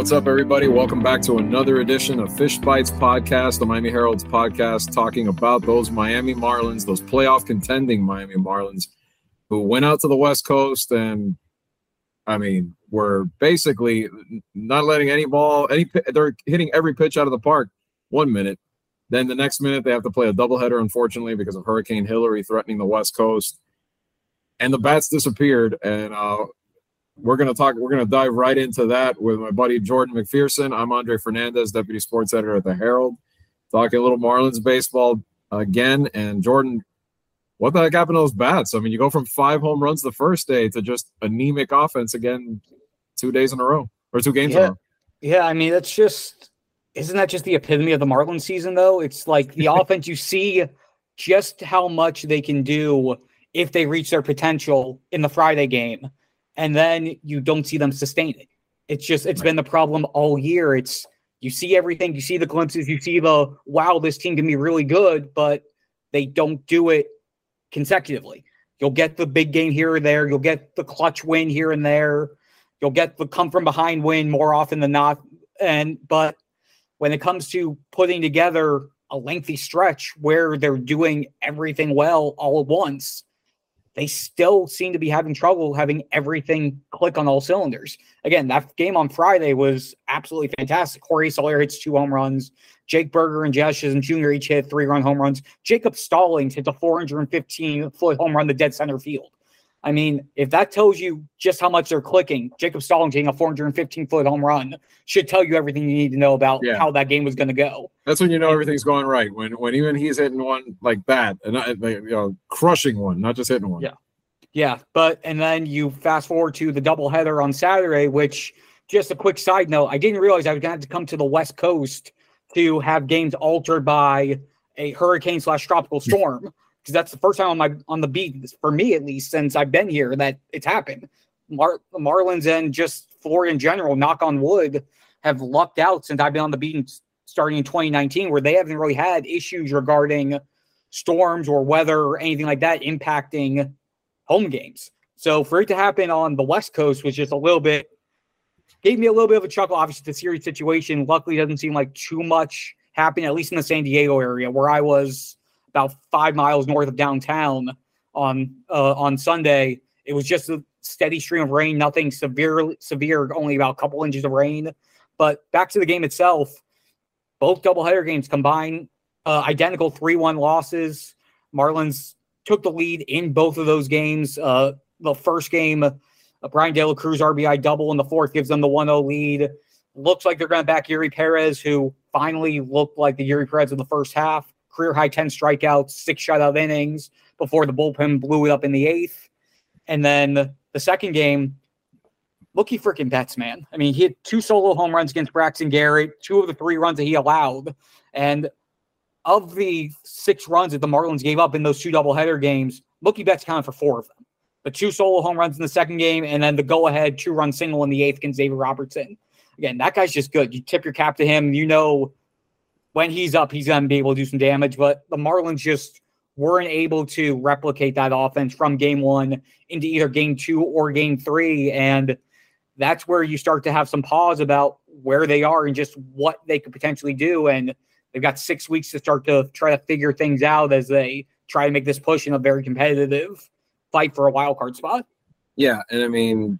What's up, everybody? Welcome back to another edition of Fish Bytes Podcast, the Miami Herald's podcast, talking about those Miami Marlins, those playoff contending Miami Marlins, who went out to the West Coast and, I mean, were basically not letting any ball, any they're hitting every pitch out of the park one minute. Then the next minute they have to play a doubleheader, unfortunately, because of Hurricane Hilary threatening the West Coast. And the bats disappeared. And uh, we're going to talk, we're going to dive right into that with my buddy Jordan McPherson. I'm Andre Fernandez, Deputy Sports Editor at the Herald, talking a little Marlins baseball again. And Jordan, what the heck happened to those bats? I mean, you go from five home runs the first day to just anemic offense again two days in a row or two games yeah. in a row. Yeah, I mean, that's just isn't that just the epitome of the Marlins season though? It's like the offense you see just how much they can do if they reach their potential in the Friday game and then you don't see them sustain it. It's just it's right. been the problem all year. It's you see everything, you see the glimpses, you see the wow, this team can be really good, but they don't do it consecutively. You'll get the big game here or there, you'll get the clutch win here and there, you'll get the come from behind win more often than not. And but when it comes to putting together a lengthy stretch where they're doing everything well all at once, they still seem to be having trouble having everything click on all cylinders. Again, that game on Friday was absolutely fantastic. Jorge Soler hits two home runs. Jake Burger and Jazz Chisholm Jr. each hit three run home runs. Jacob Stallings hits a 415 foot home run to dead center field. I mean, if that tells you just how much they're clicking, Jacob Stallings hitting a 415 foot home run should tell you everything you need to know about yeah. how that game was going to go. That's when you know everything's going right. When when even he's hitting one like that, and uh, you know, crushing one, not just hitting one. Yeah, yeah. But and then you fast forward to the doubleheader on Saturday, which just a quick side note, I didn't realize I was going to have to come to the West Coast to have games altered by a hurricane slash tropical storm because that's the first time on my on the beat for me at least since I've been here that it's happened. Mar- Marlins and just Florida in general, knock on wood, have lucked out since I've been on the beat starting in 2019, where they haven't really had issues regarding storms or weather or anything like that impacting home games. So for it to happen on the West Coast was just a little bit gave me a little bit of a chuckle. Obviously, the series situation luckily doesn't seem like too much happening, at least in the San Diego area where I was about five miles north of downtown on uh, on Sunday. It was just a steady stream of rain, nothing severe, severe, only about a couple inches of rain. But back to the game itself, both doubleheader games combined, uh, identical 3 1 losses. Marlins took the lead in both of those games. Uh, the first game, uh, Bryan De La Cruz RBI double, in the fourth gives them the 1 0 lead. Looks like they're going to back Eury Perez, who finally looked like the Eury Perez of the first half career high 10 strikeouts, six shutout innings before the bullpen blew it up in the eighth. And then the second game, Mookie freaking Betts, man. I mean, he had two solo home runs against Braxton Garrett, two of the three runs that he allowed. And of the six runs that the Marlins gave up in those two doubleheader games, Mookie Betts counted for four of them. The two solo home runs in the second game, and then the go ahead two run single in the eighth against David Robertson. Again, that guy's just good. You tip your cap to him. You know when he's up, he's going to be able to do some damage. But the Marlins just weren't able to replicate that offense from game one into either game two or game three. And that's where you start to have some pause about where they are and just what they could potentially do. And they've got six weeks to start to try to figure things out as they try to make this push in a very competitive fight for a wild card spot. Yeah. And I mean,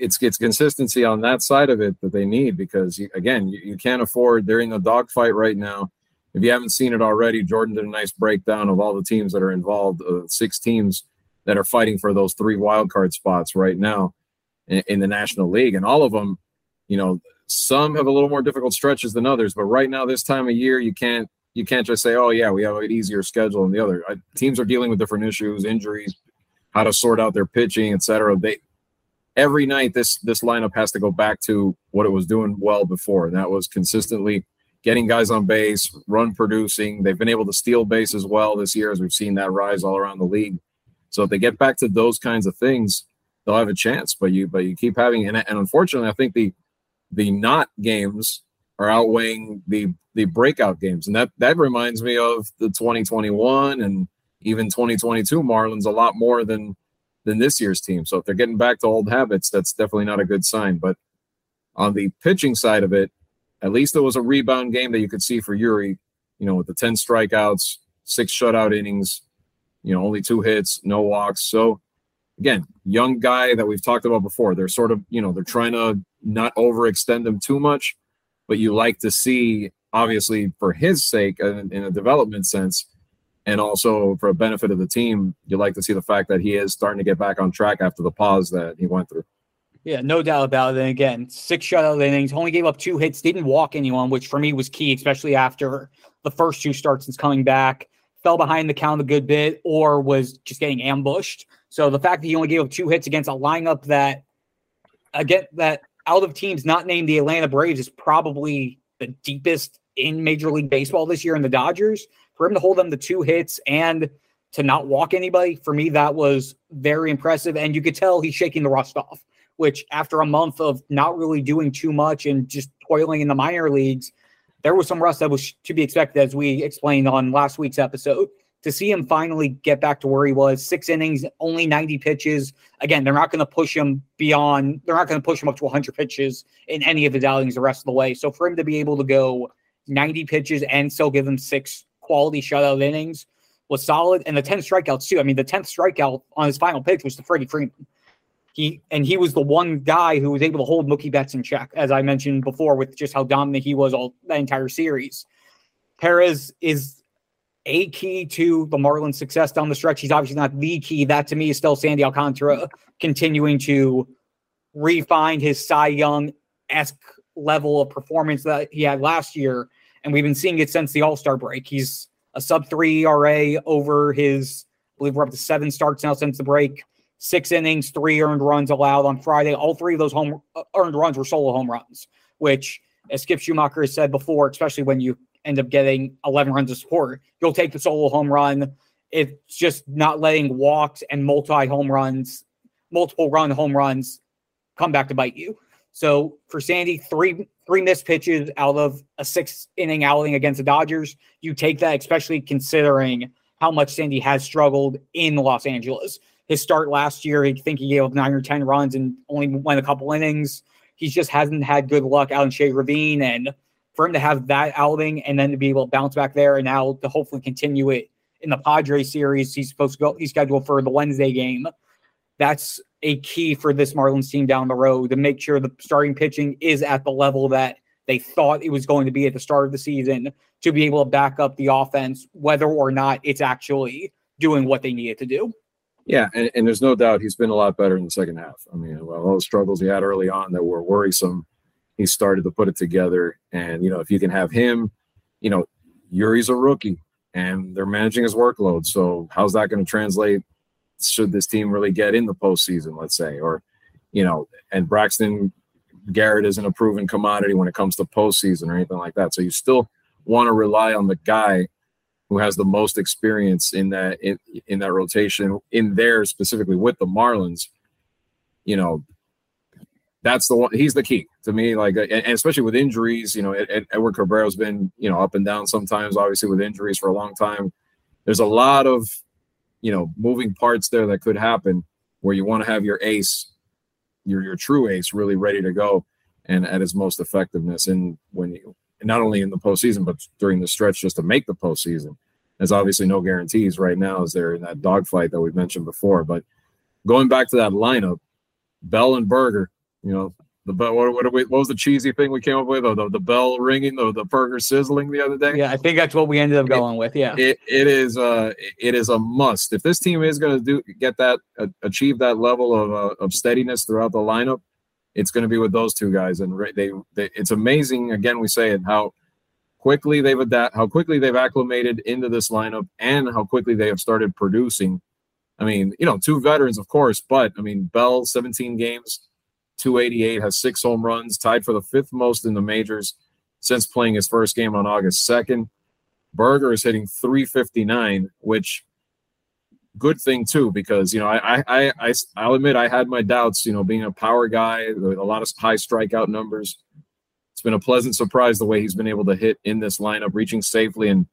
it's it's consistency on that side of it that they need because you, again you, you can't afford they're in the dogfight right now. If you haven't seen it already jordan did a nice breakdown of all the teams that are involved uh, six teams that are fighting for those three wild card spots right now in, in the national league. And all of them you know some have a little more difficult stretches than others but right now this time of year you can't you can't just say oh yeah we have an easier schedule than the other. Teams are dealing with different issues injuries how to sort out their pitching etc they every night this this lineup has to go back to what it was doing well before, and that was consistently getting guys on base, run producing. They've been able to steal base as well this year, as we've seen that rise all around the league. So if they get back to those kinds of things, they'll have a chance. But you but you keep having and, and unfortunately, I think the the not games are outweighing the the breakout games, and that that reminds me of the 2021 and even 2022 Marlins a lot more than than this year's team. So if they're getting back to old habits, that's definitely not a good sign. But On the pitching side of it, at least it was a rebound game that you could see for Eury, you know, with the 10 strikeouts, six shutout innings, you know, only two hits, no walks. So again, young guy that we've talked about before. They're sort of, you know, they're trying to not overextend him too much, but you like to see, obviously, for his sake, in, in a development sense, and also for a benefit of the team, you like to see the fact that he is starting to get back on track after the pause that he went through. Yeah, no doubt about it. And again, six shutout innings, only gave up two hits, didn't walk anyone, which for me was key, especially after the first two starts since coming back. Fell behind the count a good bit or was just getting ambushed. So the fact that he only gave up two hits against a lineup that again that out of teams not named the Atlanta Braves is probably the deepest in Major League Baseball this year in the Dodgers. For him to hold them to two hits and to not walk anybody, for me, that was very impressive. And you could tell he's shaking the rust off which after a month of not really doing too much and just toiling in the minor leagues, there was some rust that was to be expected, as we explained on last week's episode. To see him finally get back to where he was, six innings, only 90 pitches. Again, they're not going to push him beyond, they're not going to push him up to 100 pitches in any of his outings the rest of the way. So for him to be able to go 90 pitches and still give him six quality shutout innings was solid. And the 10 strikeouts, too. I mean, the 10th strikeout on his final pitch was to Freddie Freeman. He and he was the one guy who was able to hold Mookie Betts in check, as I mentioned before, with just how dominant he was all the entire series. Perez is a key to the Marlins' success down the stretch. He's obviously not the key. That to me is still Sandy Alcantara continuing to refine his Cy Young esque level of performance that he had last year. And we've been seeing it since the All Star break. He's a sub three ERA over his, I believe we're up to seven starts now since the break six innings, three earned runs allowed on Friday. All three of those home uh, earned runs were solo home runs, which, as Skip Schumaker has said before, especially when you end up getting 11 runs of support, you'll take the solo home run. It's just not letting walks and multi home runs, multiple run home runs come back to bite you. So for Sandy, three three missed pitches out of a six inning outing against the Dodgers. You take that, especially considering how much Sandy has struggled in Los Angeles his start last year, I think he gave up nine or 10 runs and only went a couple innings. He just hasn't had good luck out in Chavez Ravine. And for him to have that outing and then to be able to bounce back there and now to hopefully continue it in the Padre series, he's supposed to go, he's scheduled for the Wednesday game. That's a key for this Marlins team down the road to make sure the starting pitching is at the level that they thought it was going to be at the start of the season to be able to back up the offense, whether or not it's actually doing what they need it to do. Yeah, and, and there's no doubt he's been a lot better in the second half. I mean, well, all the struggles he had early on that were worrisome, he started to put it together. And you know, if you can have him, you know, Eury's a rookie, and they're managing his workload. So how's that going to translate? Should this team really get in the postseason, let's say, or you know, and Braxton Garrett isn't a proven commodity when it comes to postseason or anything like that. So you still want to rely on the guy who has the most experience in that in, in that rotation in there specifically with the Marlins, you know, that's the one. He's the key to me. Like, and especially with injuries, you know, Edward Cabrera's been you know up and down sometimes. Obviously, with injuries for a long time, there's a lot of you know moving parts there that could happen where you want to have your ace, your your true ace, really ready to go and at his most effectiveness. And when you not only in the postseason, but during the stretch just to make the postseason. There's obviously no guarantees right now as they're in that dogfight that we mentioned before. But going back to that lineup, Bell and Burger you know, the bell, what, what, we, what, was the cheesy thing we came up with? Oh, the, the bell ringing, the, the burger sizzling the other day. Yeah, I think that's what we ended up going it, with. Yeah, it, it is uh it is a must if this team is going to do get that uh, achieve that level of uh, of steadiness throughout the lineup it's going to be with those two guys. And they, they, it's amazing. Again, we say it how quickly they've adapt, how quickly they've acclimated into this lineup, and how quickly they have started producing. I mean, you know, two veterans, of course, but I mean, Bell, 17 games, 288, has six home runs, tied for the fifth most in the majors since playing his first game on August 2nd. Burger is hitting 359, which good thing too because you know I I I I'll admit I had my doubts. You know, being a power guy a lot of high strikeout numbers, it's been a pleasant surprise the way he's been able to hit in this lineup, reaching safely in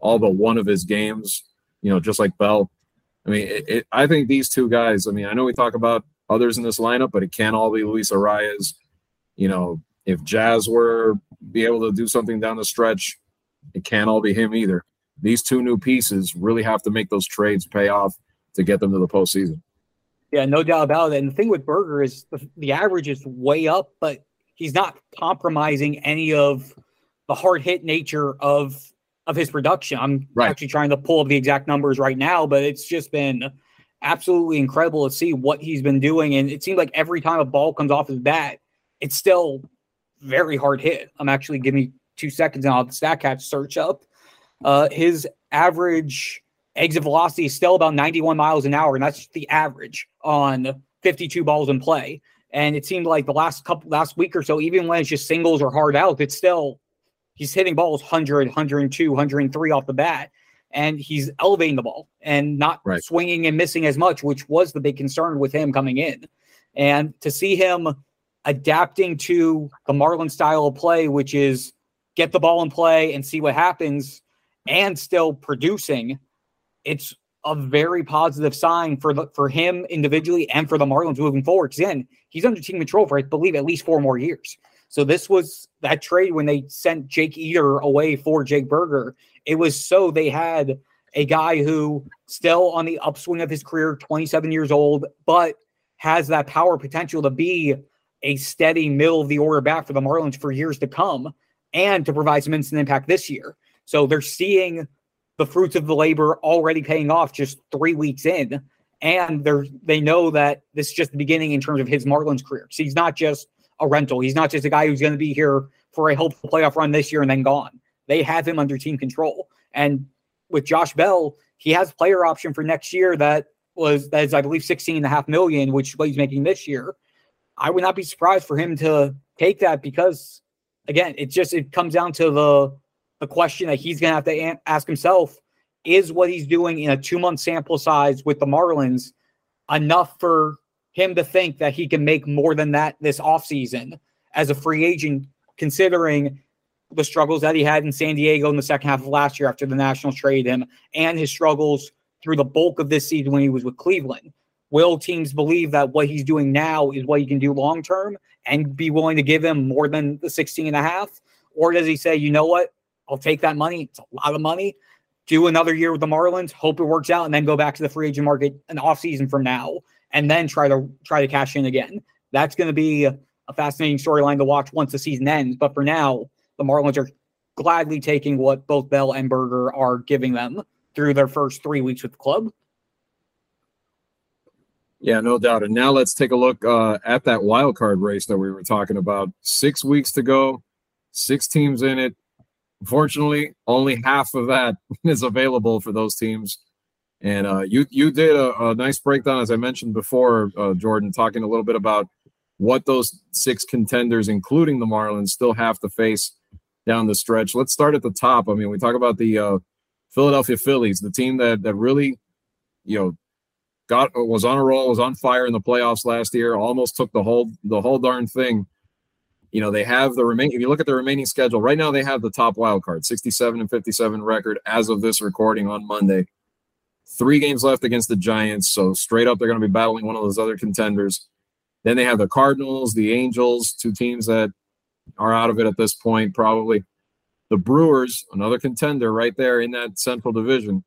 all but one of his games. You know, just like Bell. I mean, it, it, I think these two guys. I mean, I know we talk about others in this lineup, but it can't all be Luis Arraez. You know, if Jazz were be able to do something down the stretch, it can't all be him either. These two new pieces really have to make those trades pay off to get them to the postseason. Yeah, no doubt about it. And the thing with Burger is the, the average is way up, but he's not compromising any of the hard hit nature of of his production. I'm right. actually trying to pull up the exact numbers right now, but it's just been absolutely incredible to see what he's been doing. And it seems like every time a ball comes off his bat, it's still very hard hit. I'm actually giving me two seconds and I'll have the StatCast search up. Uh, his average exit velocity is still about 91 miles an hour, and that's the average on 52 balls in play. And it seemed like the last couple last week or so, even when it's just singles or hard out, it's still he's hitting balls 100, 102, 103 off the bat, and he's elevating the ball and not right. swinging and missing as much, which was the big concern with him coming in. And to see him adapting to the Marlin style of play, which is get the ball in play and see what happens, and still producing, it's a very positive sign for the for him individually and for the Marlins moving forward. Because again, he's under team control for I believe at least four more years. So this was that trade when they sent Jake Eder away for Jake Burger. It was so they had a guy who still on the upswing of his career, 27 years old, but has that power potential to be a steady middle of the order back for the Marlins for years to come and to provide some instant impact this year. So they're seeing the fruits of the labor already paying off just three weeks in. And they're they know that this is just the beginning in terms of his Marlins career. So he's not just a rental. He's not just a guy who's going to be here for a hopeful playoff run this year and then gone. They have him under team control. And with Josh Bell, he has player option for next year that was that is, I believe, 16 and a half million, which what he's making this year. I would not be surprised for him to take that because again, it just it comes down to the the question that he's going to have to ask himself is what he's doing in a two month sample size with the Marlins enough for him to think that he can make more than that this offseason as a free agent, considering the struggles that he had in San Diego in the second half of last year after the Nationals traded him and his struggles through the bulk of this season when he was with Cleveland. Will teams believe that what he's doing now is what he can do long term and be willing to give him more than the 16 and a half? Or does he say, you know what? I'll take that money. It's a lot of money. Do another year with the Marlins, hope it works out, and then go back to the free agent market an offseason from now and then try to try to cash in again. That's going to be a fascinating storyline to watch once the season ends. But for now, the Marlins are gladly taking what both Bell and Burger are giving them through their first three weeks with the club. Yeah, no doubt. And now let's take a look uh, at that wild card race that we were talking about. Six weeks to go, six teams in it. Unfortunately, only half of that is available for those teams. And uh, you you did a, a, nice breakdown, as I mentioned before, uh, Jordan, talking a little bit about what those six contenders, including the Marlins, still have to face down the stretch. Let's start at the top. I mean, we talk about the uh, Philadelphia Phillies, the team that that really, you know, got was on a roll, was on fire in the playoffs last year, almost took the whole the whole darn thing. You know, they have the remaining. If you look at the remaining schedule right now, they have the top wild card, 67 and 57 record as of this recording on Monday. Three games left against the Giants. So straight up, they're going to be battling one of those other contenders. Then they have the Cardinals, the Angels, two teams that are out of it at this point, probably. The Brewers, another contender right there in that Central Division.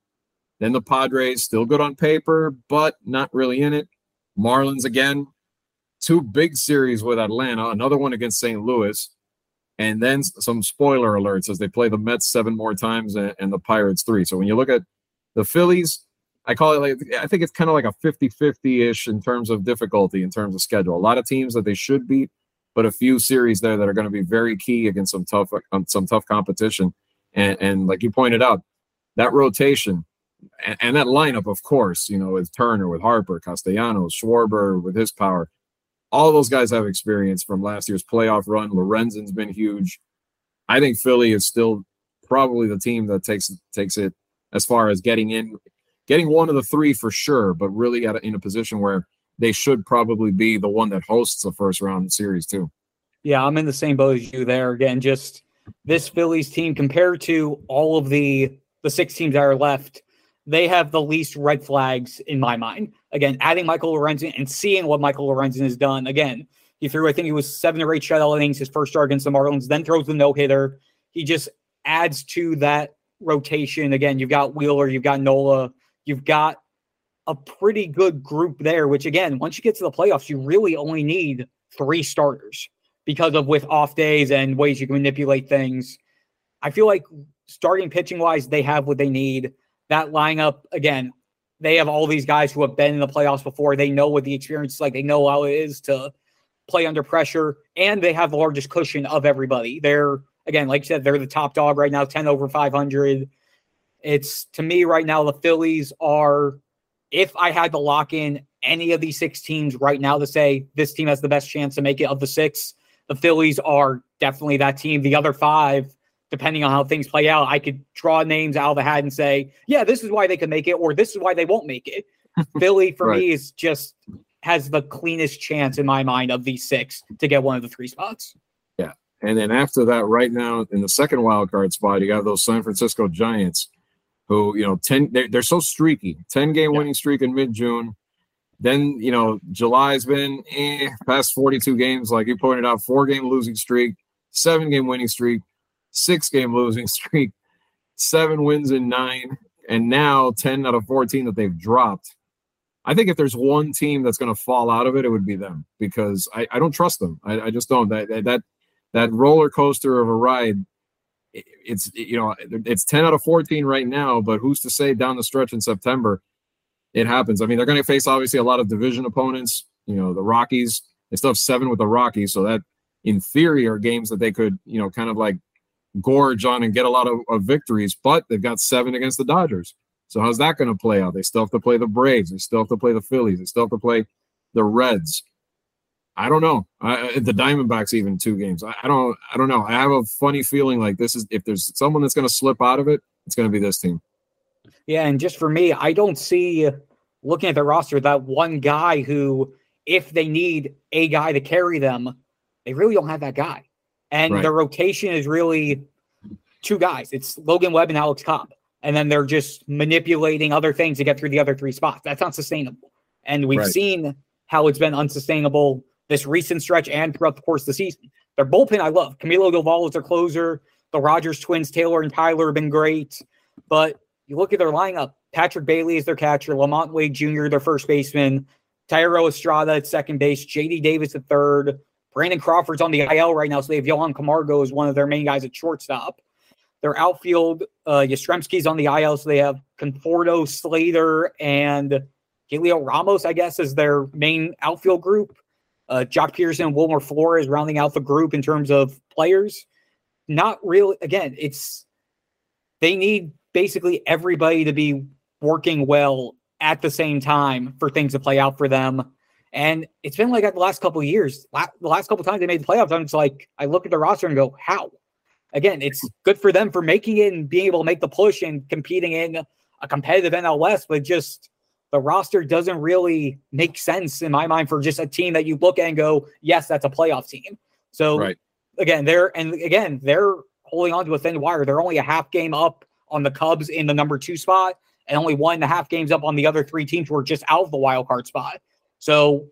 Then the Padres, still good on paper, but not really in it. Marlins again, two big series with Atlanta, another one against St. Louis, and then some spoiler alerts as they play the Mets seven more times and, and the Pirates three. So when you look at the Phillies, I call it like I think it's kind of like a 50-50 ish in terms of difficulty, in terms of schedule. A lot of teams that they should beat, but a few series there that are going to be very key against some tough um, some tough competition. And, and like you pointed out, that rotation and, and, that lineup, of course, you know, with Turner, with Harper, Castellanos, Schwarber, with his power, all those guys have experience from last year's playoff run. Lorenzen's been huge. I think Philly is still probably the team that takes takes it as far as getting in getting one of the three for sure, but really at a, in a position where they should probably be the one that hosts the first round series too. Yeah, I'm in the same boat as you there. Again, just this Phillies team compared to all of the the six teams that are left, they have the least red flags in my mind. Again, adding Michael Lorenzen and seeing what Michael Lorenzen has done. Again, He threw, I think he was seven or eight shutout innings his first start against the Marlins, then throws the no hitter. He just adds to that rotation. Again, you've got Wheeler, you've got Nola, you've got a pretty good group there, which again, once you get to the playoffs, you really only need three starters because of with off days and ways you can manipulate things. I feel like starting pitching wise, they have what they need. That lineup, again, they have all these guys who have been in the playoffs before. They know what the experience is like. They know how it is to play under pressure, and they have the largest cushion of everybody. They're again, like you said, they're the top dog right now, 10 over 500. It's to me right now, the Phillies are, if I had to lock in any of these six teams right now to say this team has the best chance to make it of the six, the Phillies are definitely that team. The other five, depending on how things play out, I could draw names out of the hat and say, yeah, this is why they can make it, or this is why they won't make it. Philly, for right. me, is just has the cleanest chance in my mind of these six to get one of the three spots. Yeah. And then after that, right now in the second wild card spot, you got those San Francisco Giants who, you know, 10, they're, they're so streaky, 10 game yeah. winning streak in mid June. Then, you know, July's been eh, past 42 games, like you pointed out, four game losing streak, seven game winning streak, six game losing streak, seven wins in nine, and now 10 out of 14 that they've dropped. I think if there's one team that's going to fall out of it, it would be them because I, I don't trust them. I, I just don't. That that that roller coaster of a ride. It's you know it's ten out of fourteen right now, but who's to say down the stretch in September it happens? I mean, they're going to face obviously a lot of division opponents. You know, the Rockies. They still have seven with the Rockies, so that in theory are games that they could you know kind of like gorge on and get a lot of, of victories. But they've got seven against the Dodgers. So how's that going to play out? They still have to play the Braves. They still have to play the Phillies. They still have to play the Reds. I don't know. I, the Diamondbacks even two games. I, I, don't. I don't know. I have a funny feeling like this is if there's someone that's going to slip out of it, it's going to be this team. Yeah, and just for me, I don't see looking at the roster that one guy who, if they need a guy to carry them, they really don't have that guy, and right. the rotation is really two guys. It's Logan Webb and Alex Cobb and then they're just manipulating other things to get through the other three spots. That's not sustainable. And we've right. seen how it's been unsustainable this recent stretch and throughout the course of the season. Their bullpen, I love. Camilo Doval is their closer. The Rogers twins, Taylor and Tyler, have been great. But you look at their lineup Patrick Bailey is their catcher, LaMonte Wade Jr., their first baseman, Thairo Estrada at second base, JD Davis at third. Brandon Crawford's on the IL right now, so they have Johan Camargo as one of their main guys at shortstop. Their outfield, uh, Yastrzemski's on the IL, so they have Conforto, Slater, and Heliot Ramos, I guess, is their main outfield group. Uh, Joc Pederson, Wilmer Flores rounding out the group in terms of players. Not really, again, it's they need basically everybody to be working well at the same time for things to play out for them. And it's been like that the last couple years. La- the last couple times they made the playoffs, I'm just like, I look at the roster and go, how? again, it's good for them for making it and being able to make the push and competing in a competitive NL West, but just the roster doesn't really make sense in my mind for just a team that you look at and go, yes, that's a playoff team. So right. again, they're and again, they're holding on to a thin wire. They're only a half game up on the Cubs in the number two spot, and only one and a half games up on the other three teams who are just out of the wild card spot. So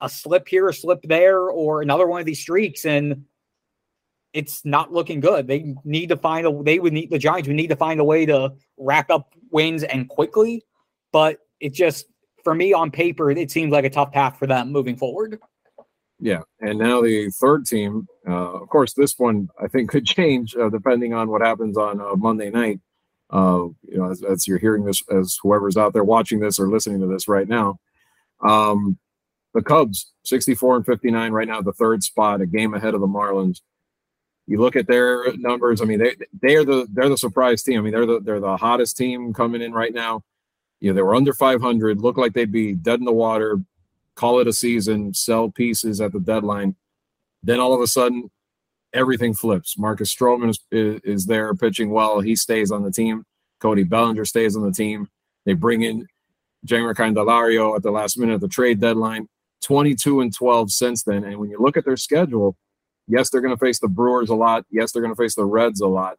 a slip here, a slip there, or another one of these streaks, and it's not looking good. They need to find a they would need the Giants would need to find a way to rack up wins and quickly. But it just for me on paper, it seems like a tough path for them moving forward. Yeah, and now the third team. Uh, of course, this one I think could change uh, depending on what happens on uh, Monday night. Uh, you know, as, as, you're hearing this, as whoever's out there watching this or listening to this right now, um, the Cubs, 64 and 59 right now, the third spot, a game ahead of the Marlins you look at their numbers. I mean, they they are the they're the surprise team. I mean, they're the they're the hottest team coming in right now. You know, they were under 500, looked like they'd be dead in the water, call it a season, sell pieces at the deadline. Then all of a sudden, everything flips. Marcus Stroman is, is, is there pitching well. He stays on the team. Cody Bellinger stays on the team. They bring in Jeimer Candelario at the last minute of the trade deadline. 22 and 12 since then. And when you look at their schedule, Yes, they're going to face the Brewers a lot. Yes, they're going to face the Reds a lot.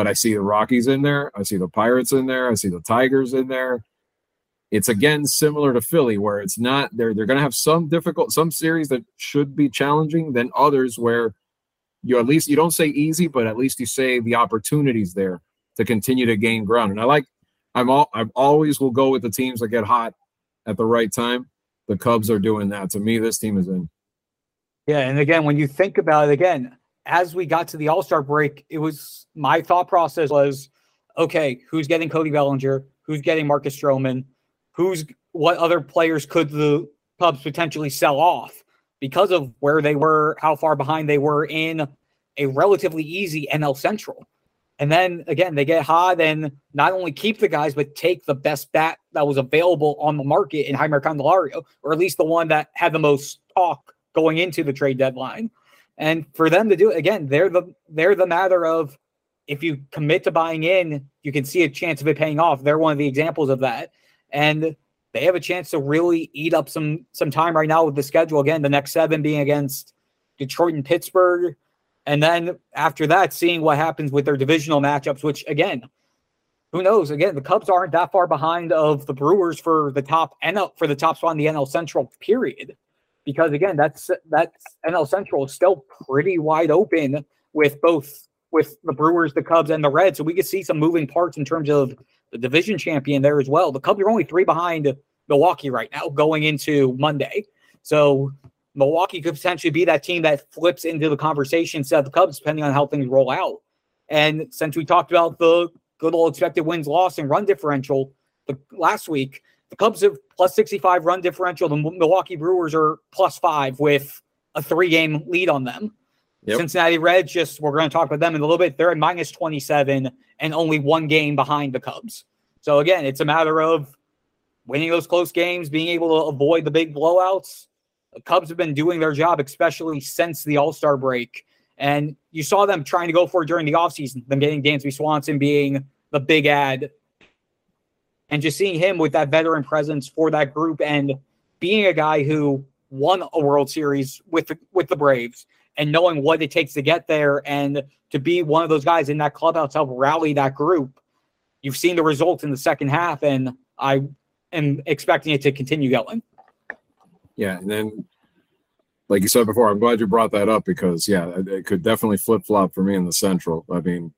But I see the Rockies in there. I see the Pirates in there. I see the Tigers in there. it's again similar to Philly, where it's not they're they're going to have some difficult some series that should be challenging, than others where you at least you don't say easy, but at least you say the opportunities there to continue to gain ground. And I like I'm all I'm always will go with the teams that get hot at the right time. The Cubs are doing that. To me, this team is in. Yeah, and again, when you think about it, again, as we got to the All Star break, it was my thought process was, okay, who's getting Cody Bellinger? Who's getting Marcus Stroman? Who's what other players could the Cubs potentially sell off because of where they were, how far behind they were in a relatively easy NL Central. And then again, they get hot and not only keep the guys, but take the best bat that was available on the market in Jeimer Candelario, or at least the one that had the most talk going into the trade deadline. And for them to do it again, they're the they're the matter of if you commit to buying in, you can see a chance of it paying off. They're one of the examples of that. And they have a chance to really eat up some some time right now with the schedule. Again, the next seven being against Detroit and Pittsburgh. And then after that, seeing what happens with their divisional matchups, which again, who knows? Again, the Cubs aren't that far behind of the Brewers for the top NL for the top spot in the NL Central period. Because again, that's that's NL Central is still pretty wide open with both with the Brewers, the Cubs, and the Reds. So we could see some moving parts in terms of the division champion there as well. The Cubs are only three behind Milwaukee right now going into Monday. So Milwaukee could potentially be that team that flips into the conversation instead of the Cubs, depending on how things roll out. And since we talked about the good old expected wins loss and run differential the, last week, the Cubs have plus 65 run differential. The Milwaukee Brewers are plus five with a three game lead on them. Yep. Cincinnati Reds, just we're going to talk about them in a little bit. They're at minus 27 and only one game behind the Cubs. So again, it's a matter of winning those close games, being able to avoid the big blowouts, the Cubs have been doing their job, especially since the All Star break. And you saw them trying to go for it during the offseason, them getting Dansby Swanson being the big add. And just seeing him with that veteran presence for that group and being a guy who won a World Series with the, with the Braves and knowing what it takes to get there and to be one of those guys in that clubhouse help rally that group. You've seen the results in the second half, and I am expecting it to continue going. Yeah, and then like you said before, I'm glad you brought that up because yeah, it, could definitely flip flop for me in the Central. I mean,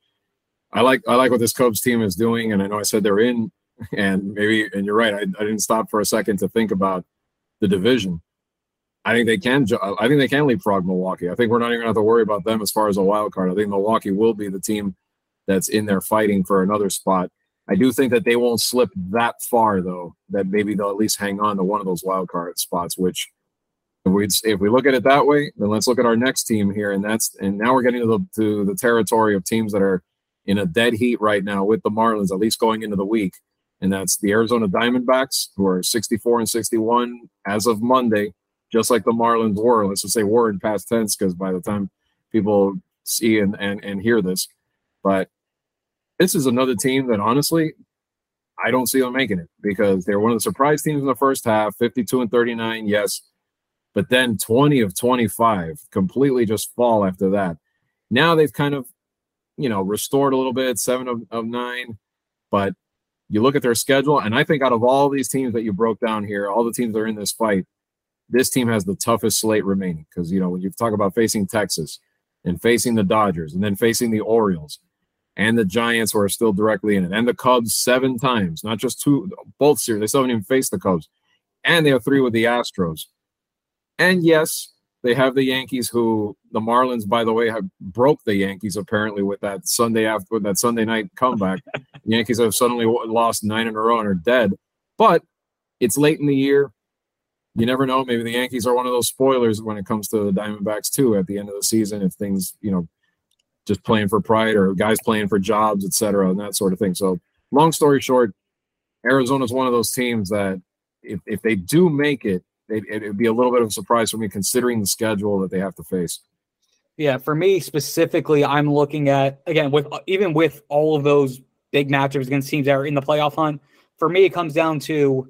I like I like what this Cubs team is doing, and I know I said they're in, and maybe and you're right. I, I didn't stop for a second to think about the division. I think they can. I think they can leapfrog Milwaukee. I think we're not even going to have to worry about them as far as a wild card. I think Milwaukee will be the team that's in there fighting for another spot. I do think that they won't slip that far, though. That maybe they'll at least hang on to one of those wild card spots. Which, if we if we look at it that way, then let's look at our next team here, and that's and now we're getting to the to the territory of teams that are in a dead heat right now with the Marlins, at least going into the week, and that's the Arizona Diamondbacks, who are 64 and 61 as of Monday, just like the Marlins were. Let's just say were in past tense, because by the time people see and, and and hear this, but this is another team that honestly, I don't see them making it because they're one of the surprise teams in the first half, 52 and 39, yes. But then 20 of 25 completely just fall after that. Now they've kind of, you know, restored a little bit, seven of, of nine. But you look at their schedule, and I think out of all these teams that you broke down here, all the teams that are in this fight, this team has the toughest slate remaining. Because, you know, when you talk about facing Texas and facing the Dodgers and then facing the Orioles and the Giants who are still directly in it, and the Cubs seven times, not just two, both series. They still haven't even faced the Cubs, and they have three with the Astros. And yes, they have the Yankees, who the Marlins, by the way, have broke the Yankees apparently with that Sunday after with that Sunday night comeback. the Yankees have suddenly lost nine in a row and are dead. But it's late in the year. You never know. Maybe the Yankees are one of those spoilers when it comes to the Diamondbacks too. At the end of the season, if things you know just playing for pride or guys playing for jobs, et cetera, and that sort of thing. So, long story short, Arizona is one of those teams that if, if they do make it, it, would be a little bit of a surprise for me considering the schedule that they have to face. Yeah, for me specifically, I'm looking at again with even with all of those big matchups against teams that are in the playoff hunt. For me, it comes down to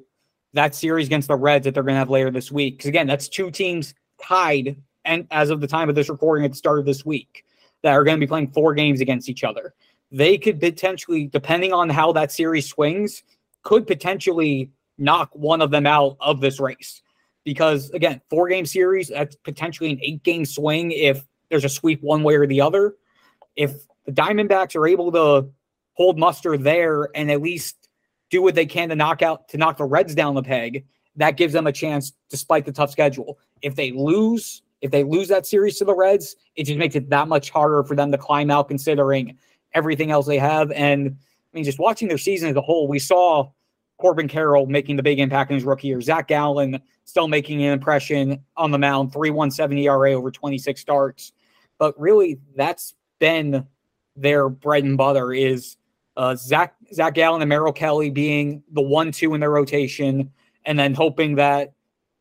that series against the Reds that they're going to have later this week. Because again, that's two teams tied, and as of the time of this recording, at the start of this week that are going to be playing four games against each other. They could potentially, depending on how that series swings, could potentially knock one of them out of this race. Because again, four game series, that's potentially an eight game swing if there's a sweep one way or the other. If the Diamondbacks are able to hold muster there and at least do what they can to knock out to knock the Reds down the peg, that gives them a chance despite the tough schedule. If they lose, if they lose that series to the Reds, it just makes it that much harder for them to climb out considering everything else they have. And I mean, just watching their season as a whole, we saw Corbin Carroll making the big impact in his rookie year. Zach Gallen still making an impression on the mound, 317 ERA over 26 starts. But really, that's been their bread and butter is uh, Zach Zach Gallen and Merrill Kelly being the one-two in their rotation, and then hoping that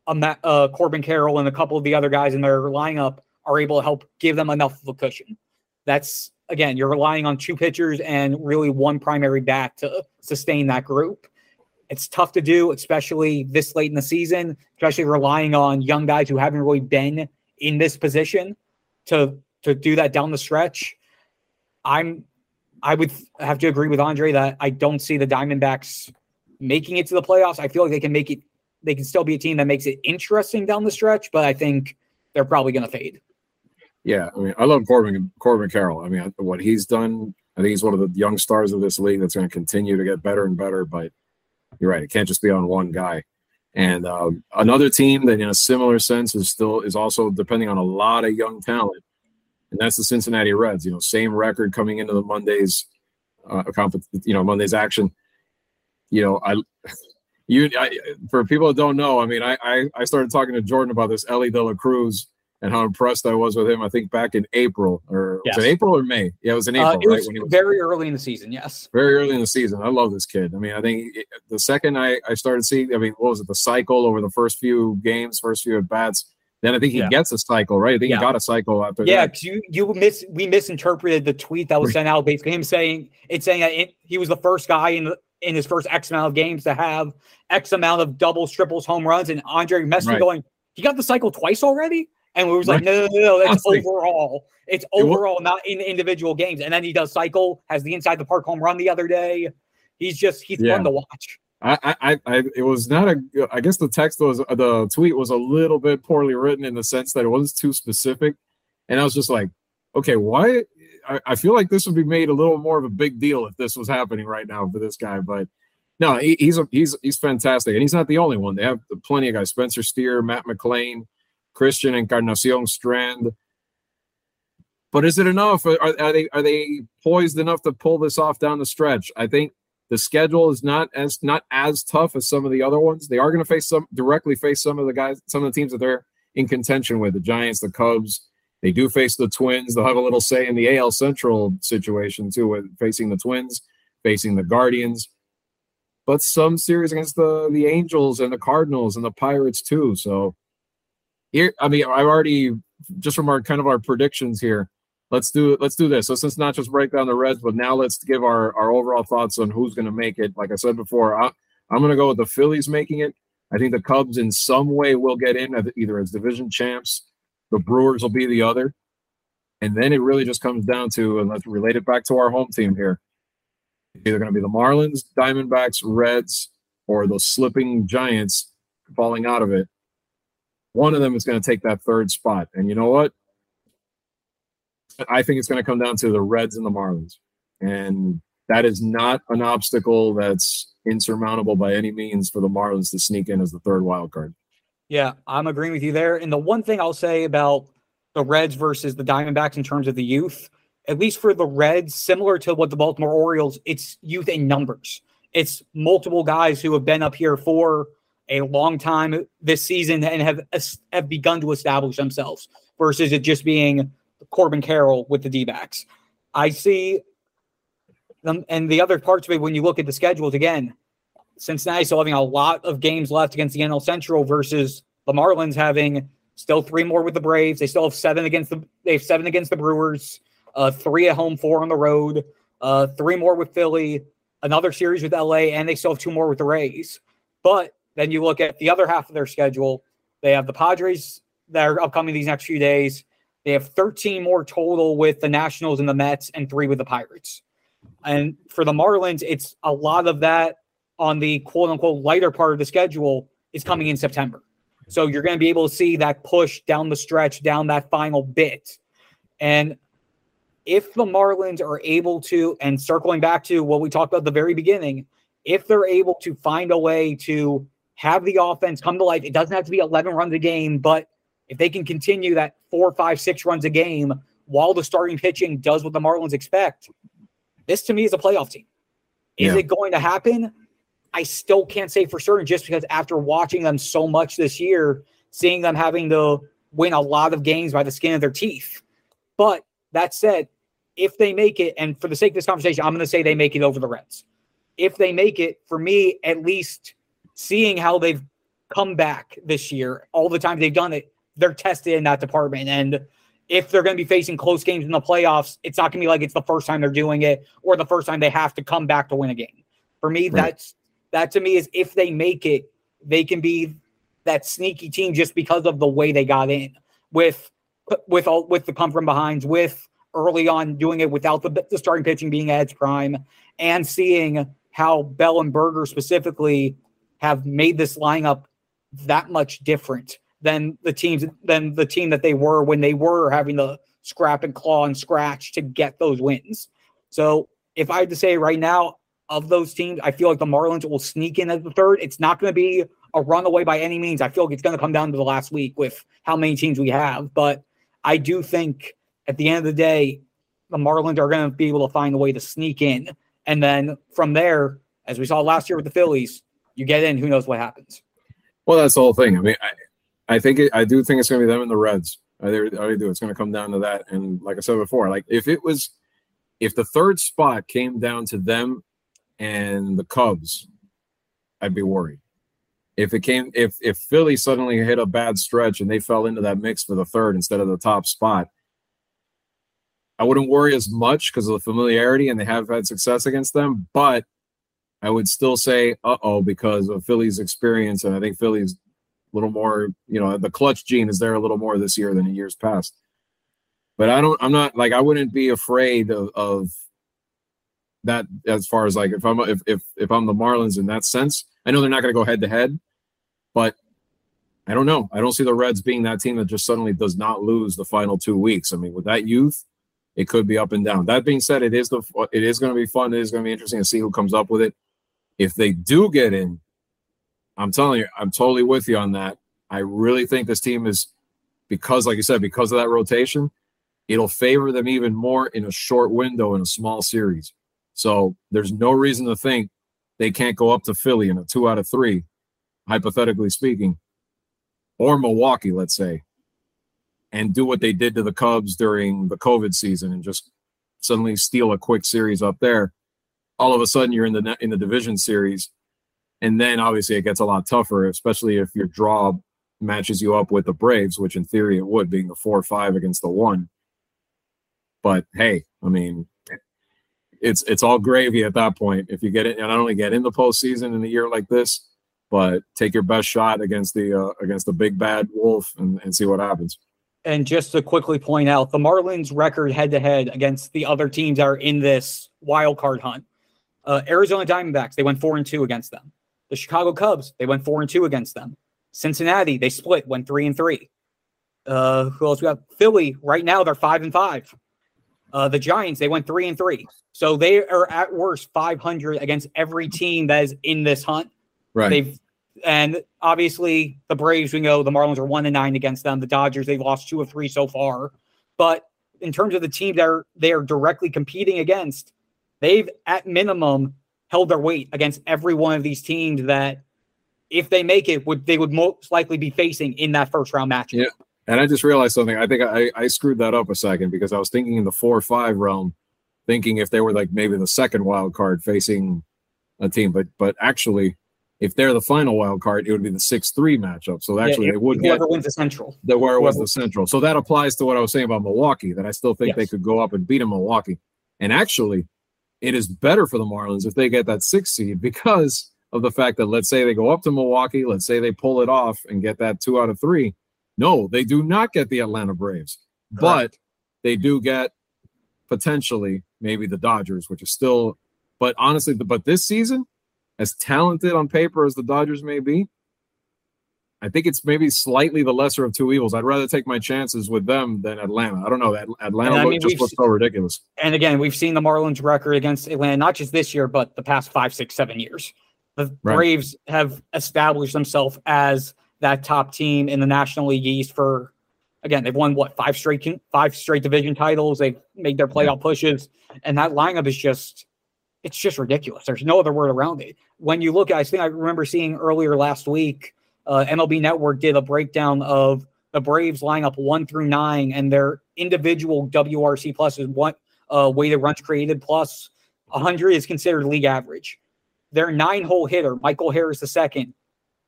um, uh, Corbin Carroll and a couple of the other guys in their lineup are able to help give them enough of a cushion. That's again, you're relying on two pitchers and really one primary bat to sustain that group. It's tough to do, especially this late in the season, especially relying on young guys who haven't really been in this position to to do that down the stretch. I'm I would have to agree with Andre that I don't see the Diamondbacks making it to the playoffs. I feel like they can make it they can still be a team that makes it interesting down the stretch, but I think they're probably going to fade. Yeah, I mean, I love Corbin Corbin Carroll. I mean, what he's done, I think he's one of the young stars of this league that's going to continue to get better and better. But you're right, it can't just be on one guy. And um, another team that, in a similar sense, is still is also depending on a lot of young talent, and that's the Cincinnati Reds. You know, same record coming into the Mondays, uh, comp- you know, Mondays action. You know, I you I, for people that don't know, I mean, I, I, I started talking to Jordan about this Elly De La Cruz and how impressed I was with him. I think back in April or yes. was it April or May? Yeah, it was in uh, April. Uh, it was, right? was very early in the season. Yes, very early in the season. I love this kid. I mean, I think the second I I started seeing, I mean, what was it? The cycle over the first few games, first few at bats. Then I think he yeah. gets a cycle, right? I think yeah. he got a cycle after yeah, that. Yeah, you you miss we misinterpreted the tweet that was sent out, basically him saying it's saying that it, he was the first guy in in his first X amount of games to have X amount of doubles, triples, home runs, and Andre messed right. going, he got the cycle twice already. And we was right. like, no, no, no, no, that's Honestly, overall. It's overall, not in individual games. And then he does cycle, has the inside the park home run the other day. He's just he's yeah. fun to watch. I, I, I, it was not a. I guess the text was uh, the tweet was a little bit poorly written in the sense that it wasn't too specific, and I was just like, okay, why I, I, feel like this would be made a little more of a big deal if this was happening right now for this guy. But no, he, he's a, he's he's fantastic, and he's not the only one. They have plenty of guys: Spencer Steer, Matt McLain, Christian Encarnacion Strand. But is it enough? Are, are they are they poised enough to pull this off down the stretch? I think the schedule is not as not as tough as some of the other ones. They are going to face some directly face some of the guys, some of the teams that they're in contention with: the Giants, the Cubs, they do face the Twins. They'll have a little say in the AL Central situation too, with facing the Twins, facing the Guardians, but some series against the the Angels and the Cardinals and the Pirates too. So here, I mean, I've already just from our kind of our predictions here. Let's do let's do this. So since not just break down the Reds, but now let's give our our overall thoughts on who's going to make it. Like I said before, I, I'm going to go with the Phillies making it. I think the Cubs in some way will get in either as division champs the Brewers will be the other. And then it really just comes down to, and let's relate it back to our home team here. Either going to be the Marlins, Diamondbacks, Reds, or the slipping Giants falling out of it. One of them is going to take that third spot. And you know what? I think it's going to come down to the Reds and the Marlins. And that is not an obstacle that's insurmountable by any means for the Marlins to sneak in as the third wild card. Yeah, I'm agreeing with you there. And the one thing I'll say about the Reds versus the Diamondbacks in terms of the youth, at least for the Reds, similar to what the Baltimore Orioles, it's youth in numbers. It's multiple guys who have been up here for a long time this season and have have begun to establish themselves versus it just being Corbin Carroll with the D-backs. I see them and the other parts of it when you look at the schedules again, Cincinnati still having a lot of games left against the NL Central versus the Marlins having still three more with the Braves. They still have seven against the they have seven against the Brewers, uh, three at home, four on the road, uh, three more with Philly, another series with LA, and they still have two more with the Rays. But then you look at the other half of their schedule. They have the Padres that are upcoming these next few days. They have 13 more total with the Nationals and the Mets, and three with the Pirates. And for the Marlins, it's a lot of that on the quote unquote lighter part of the schedule is coming in September. So you're going to be able to see that push down the stretch, down that final bit. And if the Marlins are able to, and circling back to what we talked about at the very beginning, if they're able to find a way to have the offense come to life, it doesn't have to be 11 runs a game, but if they can continue that four, five, six runs a game while the starting pitching does what the Marlins expect, this to me is a playoff team. Is yeah. it going to happen? I still can't say for certain just because after watching them so much this year, seeing them having to win a lot of games by the skin of their teeth. But that said, if they make it, and for the sake of this conversation, I'm going to say they make it over the Reds. If they make it, for me, at least seeing how they've come back this year, all the time they've done it, they're tested in that department. And if they're going to be facing close games in the playoffs, it's not going to be like it's the first time they're doing it or the first time they have to come back to win a game. For me, right. that's that to me is if they make it, they can be that sneaky team just because of the way they got in with with all with the come from behinds, with early on doing it without the, the starting pitching being at its prime, and seeing how Bell and Burger specifically have made this lineup that much different than the teams than the team that they were when they were having to scrap and claw and scratch to get those wins. So if I had to say right now, of those teams, I feel like the Marlins will sneak in at the third. It's not going to be a runaway by any means. I feel like it's going to come down to the last week with how many teams we have. But I do think at the end of the day, the Marlins are going to be able to find a way to sneak in. And then from there, as we saw last year with the Phillies, you get in, who knows what happens. Well, that's the whole thing. I mean, I, I think it, I do think it's going to be them and the Reds. I, I do. It's going to come down to that. And like I said before, like if it was, if the third spot came down to them and the Cubs, I'd be worried. If it came, if if Philly suddenly hit a bad stretch and they fell into that mix for the third instead of the top spot, I wouldn't worry as much because of the familiarity and they have had success against them. But I would still say, uh oh, because of Philly's experience, and I think Philly's a little more, you know, the clutch gene is there a little more this year than in years past. But I don't, I'm not like I wouldn't be afraid of, of that as far as like if I'm if if if I'm the Marlins in that sense. I know they're not going to go head to head, but I don't know. I don't see the Reds being that team that just suddenly does not lose the final two weeks. I mean, with that youth, it could be up and down. That being said, it is the it is going to be fun. It is going to be interesting to see who comes up with it. If they do get in, I'm telling you, I'm totally with you on that. I really think this team is because, like you said, because of that rotation, it'll favor them even more in a short window in a small series. So there's no reason to think they can't go up to Philly in a two out of three, hypothetically speaking, or Milwaukee, let's say, and do what they did to the Cubs during the COVID season and just suddenly steal a quick series up there. All of a sudden, you're in the in the division series, and then obviously it gets a lot tougher, especially if your draw matches you up with the Braves, which in theory it would, being the four five against the one. But hey, I mean, it's it's all gravy at that point. If you get it, not only get in the postseason in a year like this, but take your best shot against the uh, against the big bad wolf and, and see what happens. And just to quickly point out, the Marlins' record head to head against the other teams that are in this wild card hunt. Uh, Arizona Diamondbacks, they went four and two against them. The Chicago Cubs, they went four and two against them. Cincinnati, they split, went three and three. Uh, who else we got? Philly, right now they're five and five. Uh, the Giants, they went three and three. So they are at worst 500 against every team that is in this hunt. Right. They've and obviously the Braves, we know the Marlins are one and nine against them. The Dodgers, they've lost two of three so far. But in terms of the team that are they are directly competing against, they've at minimum held their weight against every one of these teams that if they make it, would they would most likely be facing in that first round match. Yeah. And I just realized something. I think I, I screwed that up a second because I was thinking in the four or five realm, thinking if they were like maybe the second wild card facing a team, but but actually, if they're the final wild card, it would be the six three matchup. So actually, yeah, they would whoever get wins the central. The where it was the central. So that applies to what I was saying about Milwaukee. That I still think yes. they could go up and beat a Milwaukee. And actually, it is better for the Marlins if they get that six seed because of the fact that let's say they go up to Milwaukee, let's say they pull it off and get that two out of three no, they do not get the Atlanta Braves, Correct. but they do get potentially maybe the Dodgers, which is still, but honestly, but this season, as talented on paper as the Dodgers may be, I think it's maybe slightly the lesser of two evils. I'd rather take my chances with them than Atlanta. I don't know. Atlanta I mean, just looks so ridiculous. And again, we've seen the Marlins record against Atlanta, not just this year, but the past five, six, seven years. The right. Braves have established themselves as that top team in the National League East for again, they've won what five straight five straight division titles. They've made their playoff pushes, and that lineup is just it's just ridiculous. There's no other word around it. When you look, at I think I remember seeing earlier last week, uh, MLB Network did a breakdown of the Braves lineup one through nine and their individual WRC plus is what uh, weighted runs created plus 100 is considered league average. Their nine hole hitter, Michael Harris II,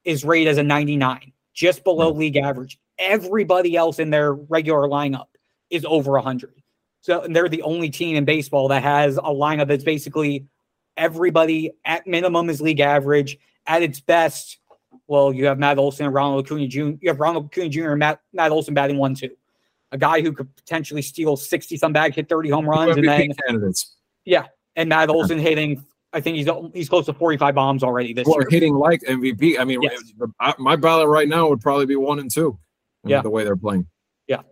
is rated as a 99, just below league average. Everybody else in their regular lineup is over 100. So they're the only team in baseball that has a lineup that's basically everybody at minimum is league average. At its best, well, you have Matt Olson and Ronald Acuna Jr. You have Ronald Acuna Jr. and Matt, Matt Olson batting one two. A guy who could potentially steal 60 some bag, hit 30 home runs, and then candidates. Yeah. And Matt Olson hitting I think he's he's close to 45 bombs already this well, year. hitting like MVP. I mean, yes. my ballot right now would probably be one and two. Yeah, the way they're playing. Yeah.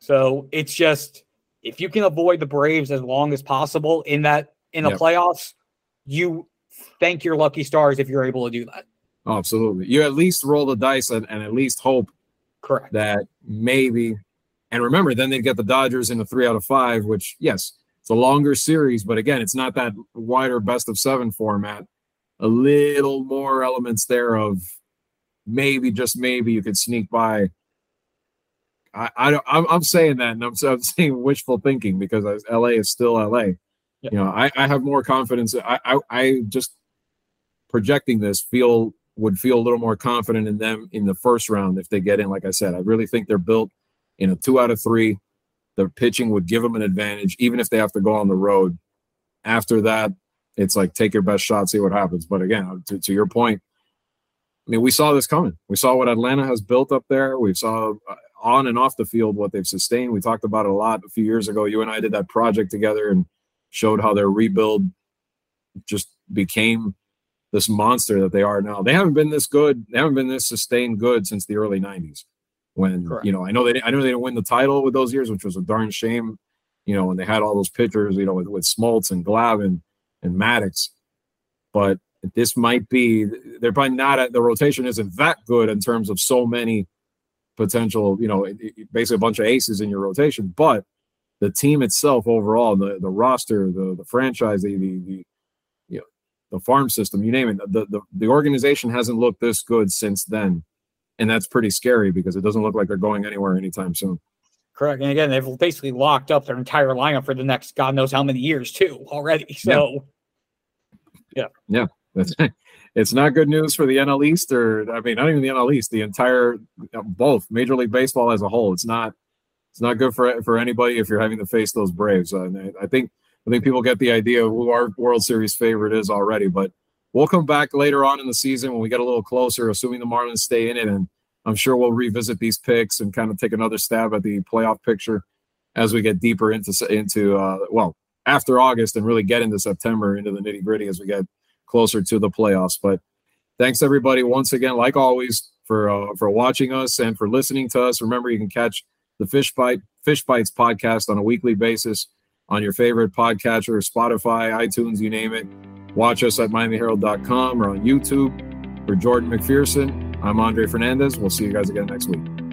So it's just if you can avoid the Braves as long as possible in that in the yep. playoffs, you thank your lucky stars if you're able to do that. Oh, absolutely. You at least roll the dice and, and at least hope correct that maybe and remember then they get the Dodgers in a three out of five, which yes, it's a longer series, but again, it's not that wider best of seven format. A little more elements there of maybe, just maybe, you could sneak by. I, I I'm, I'm saying that, and I'm, I'm saying wishful thinking because LA is still LA. You know, I, I have more confidence. I, I, I just projecting this feel would feel a little more confident in them in the first round if they get in. Like I said, I really think they're built in a two out of three the pitching would give them an advantage, even if they have to go on the road. After that, it's like take your best shot, see what happens. But again, to, to your point, I mean, we saw this coming. We saw what Atlanta has built up there. We saw uh, on and off the field what they've sustained. We talked about it a lot a few years ago. You and I did that project together and showed how their rebuild just became this monster that they are now. They haven't been this good. They haven't been this sustained good since the early 90s when Correct. you know I know they I know they didn't win the title with those years, which was a darn shame. You know when they had all those pitchers, you know with, with Smoltz and Glavine and Maddux, but this might be they're probably not at the rotation isn't that good in terms of so many potential you know basically a bunch of aces in your rotation, but the team itself overall the the roster the the franchise the the, the you know the farm system you name it the, the the organization hasn't looked this good since then and that's pretty scary because it doesn't look like they're going anywhere anytime soon. Correct. And again, they've basically locked up their entire lineup for the next God knows how many years too already. So yeah. Yeah. That's it's not good news for the NL East or I mean not even the NL East, the entire both Major League Baseball as a whole. It's not it's not good for for anybody if you're having to face those Braves. And I think I think people get the idea of who our World Series favorite is already, but we'll come back later on in the season when we get a little closer, assuming the Marlins stay in it. And I'm sure we'll revisit these picks and kind of take another stab at the playoff picture as we get deeper into into uh, well after August and really get into September into the nitty gritty as we get closer to the playoffs. But thanks everybody once again, like always, for uh, for watching us and for listening to us. Remember, you can catch the Fish Byte Fish Bytes podcast on a weekly basis on your favorite podcatcher, Spotify, iTunes, you name it. Watch us at MiamiHerald.com or on YouTube. For Jordan McPherson, I'm Andre Fernandez. We'll see you guys again next week.